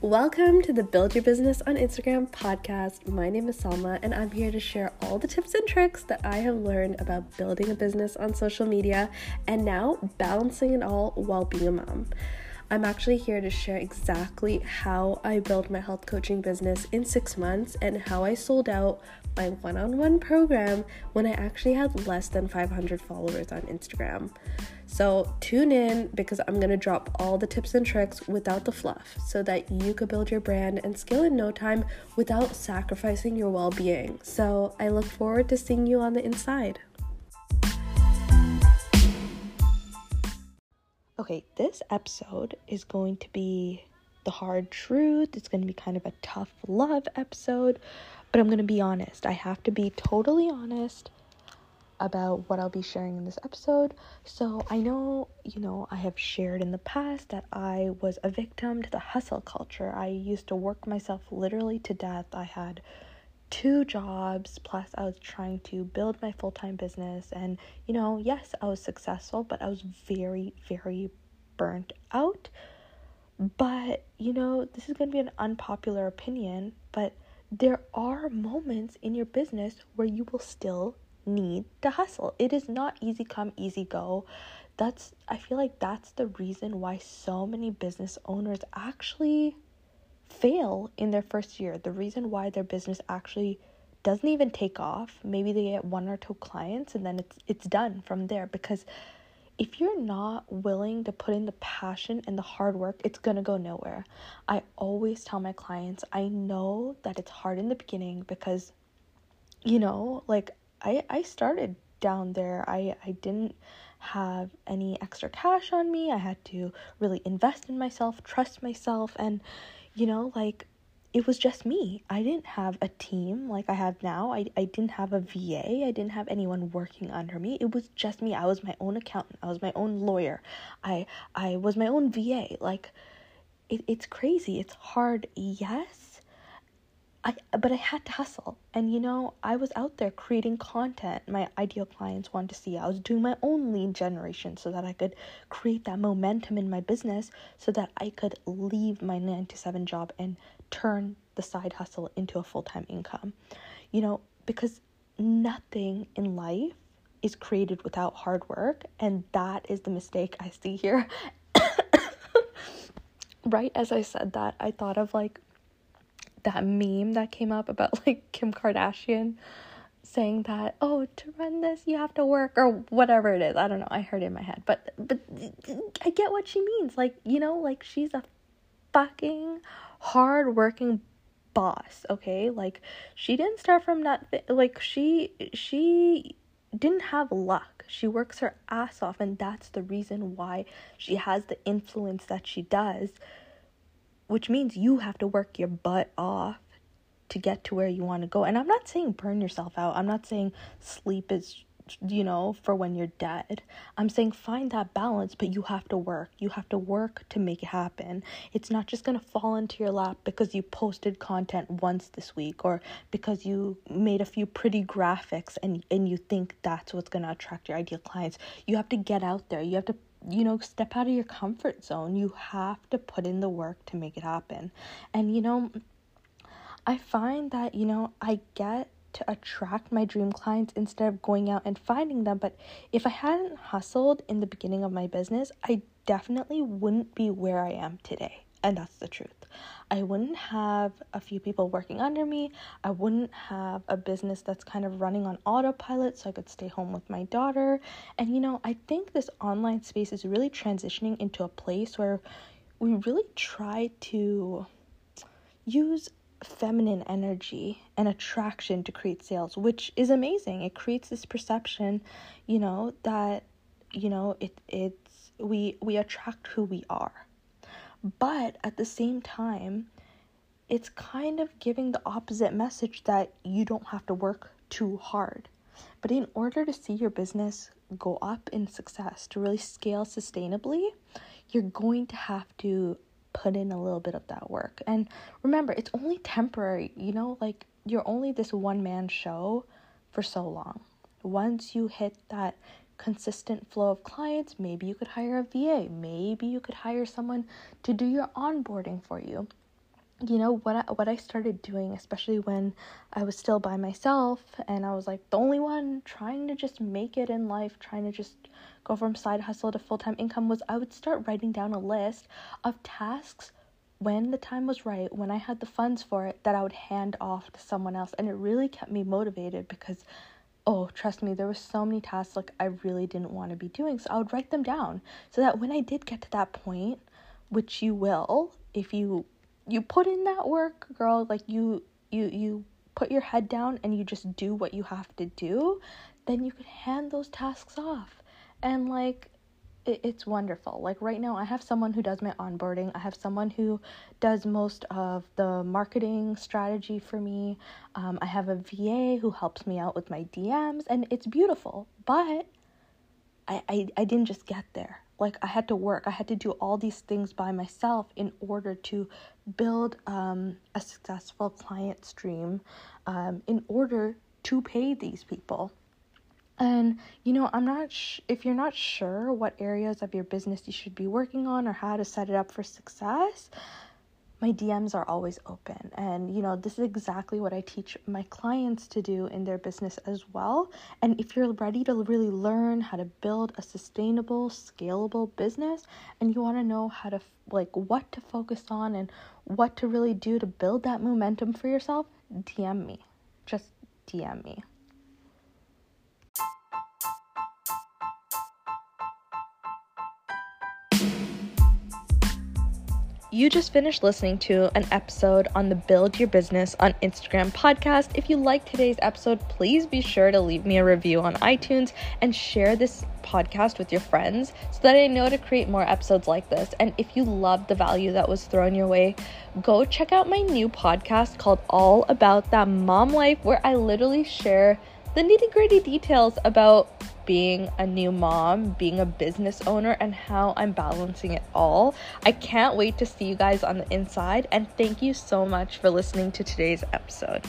Welcome to the Build Your Business on Instagram podcast. My name is Salma, and I'm here to share all the tips and tricks that I have learned about building a business on social media and now balancing it all while being a mom. I'm actually here to share exactly how I built my health coaching business in six months and how I sold out my one on one program when I actually had less than 500 followers on Instagram. So tune in because I'm going to drop all the tips and tricks without the fluff so that you could build your brand and scale in no time without sacrificing your well being. So I look forward to seeing you on the inside. Okay, this episode is going to be the hard truth. It's going to be kind of a tough love episode, but I'm going to be honest. I have to be totally honest about what I'll be sharing in this episode. So, I know, you know, I have shared in the past that I was a victim to the hustle culture. I used to work myself literally to death. I had two jobs, plus, I was trying to build my full time business. And, you know, yes, I was successful, but I was very, very burnt out. But, you know, this is going to be an unpopular opinion, but there are moments in your business where you will still need to hustle. It is not easy come, easy go. That's, I feel like that's the reason why so many business owners actually fail in their first year. The reason why their business actually doesn't even take off. Maybe they get one or two clients and then it's it's done from there because if you're not willing to put in the passion and the hard work, it's gonna go nowhere. I always tell my clients, I know that it's hard in the beginning because, you know, like I I started down there. I I didn't have any extra cash on me. I had to really invest in myself, trust myself and you know, like it was just me. I didn't have a team like I have now. I, I didn't have a VA. I didn't have anyone working under me. It was just me. I was my own accountant. I was my own lawyer. I I was my own VA. Like it, it's crazy. It's hard, yes I but I had to hustle. And you know, I was out there creating content my ideal clients wanted to see. I was doing my own lead generation so that I could create that momentum in my business so that I could leave my 9 to 7 job and turn the side hustle into a full-time income. You know, because nothing in life is created without hard work, and that is the mistake I see here. right as I said that, I thought of like that meme that came up about like Kim Kardashian saying that oh to run this you have to work or whatever it is. I don't know. I heard it in my head. But but i get what she means. Like you know like she's a fucking hard working boss okay? Like she didn't start from nothing. Like she she didn't have luck. She works her ass off and that's the reason why she has the influence that she does which means you have to work your butt off to get to where you want to go. And I'm not saying burn yourself out. I'm not saying sleep is you know, for when you're dead. I'm saying find that balance, but you have to work. You have to work to make it happen. It's not just going to fall into your lap because you posted content once this week or because you made a few pretty graphics and and you think that's what's going to attract your ideal clients. You have to get out there. You have to you know, step out of your comfort zone. You have to put in the work to make it happen. And, you know, I find that, you know, I get to attract my dream clients instead of going out and finding them. But if I hadn't hustled in the beginning of my business, I definitely wouldn't be where I am today. And that's the truth. I wouldn't have a few people working under me. I wouldn't have a business that's kind of running on autopilot so I could stay home with my daughter. And you know, I think this online space is really transitioning into a place where we really try to use feminine energy and attraction to create sales, which is amazing. It creates this perception, you know, that you know, it it's we we attract who we are but at the same time, it's kind of giving the opposite message that you don't have to work too hard. But in order to see your business go up in success, to really scale sustainably, you're going to have to put in a little bit of that work. And remember, it's only temporary, you know, like you're only this one man show for so long. Once you hit that consistent flow of clients, maybe you could hire a VA, maybe you could hire someone to do your onboarding for you. you know what I, what I started doing especially when I was still by myself and I was like the only one trying to just make it in life trying to just go from side hustle to full-time income was I would start writing down a list of tasks when the time was right when I had the funds for it that I would hand off to someone else and it really kept me motivated because oh trust me there were so many tasks like I really didn't want to be doing so I would write them down so that when I did get to that point which you will if you you put in that work, girl. Like you you you put your head down and you just do what you have to do, then you could hand those tasks off. And like it, it's wonderful. Like right now I have someone who does my onboarding. I have someone who does most of the marketing strategy for me. Um, I have a VA who helps me out with my DMs and it's beautiful. But I, I, I didn't just get there like I had to work. I had to do all these things by myself in order to build um, a successful client stream, um, in order to pay these people. And you know, I'm not sh- if you're not sure what areas of your business you should be working on or how to set it up for success, my DMs are always open. And, you know, this is exactly what I teach my clients to do in their business as well. And if you're ready to really learn how to build a sustainable, scalable business and you want to know how to, like, what to focus on and what to really do to build that momentum for yourself, DM me. Just DM me. You just finished listening to an episode on the Build Your Business on Instagram podcast. If you liked today's episode, please be sure to leave me a review on iTunes and share this podcast with your friends so that I know to create more episodes like this. And if you loved the value that was thrown your way, go check out my new podcast called All About That Mom Life, where I literally share the nitty gritty details about being a new mom, being a business owner, and how I'm balancing it all. I can't wait to see you guys on the inside, and thank you so much for listening to today's episode.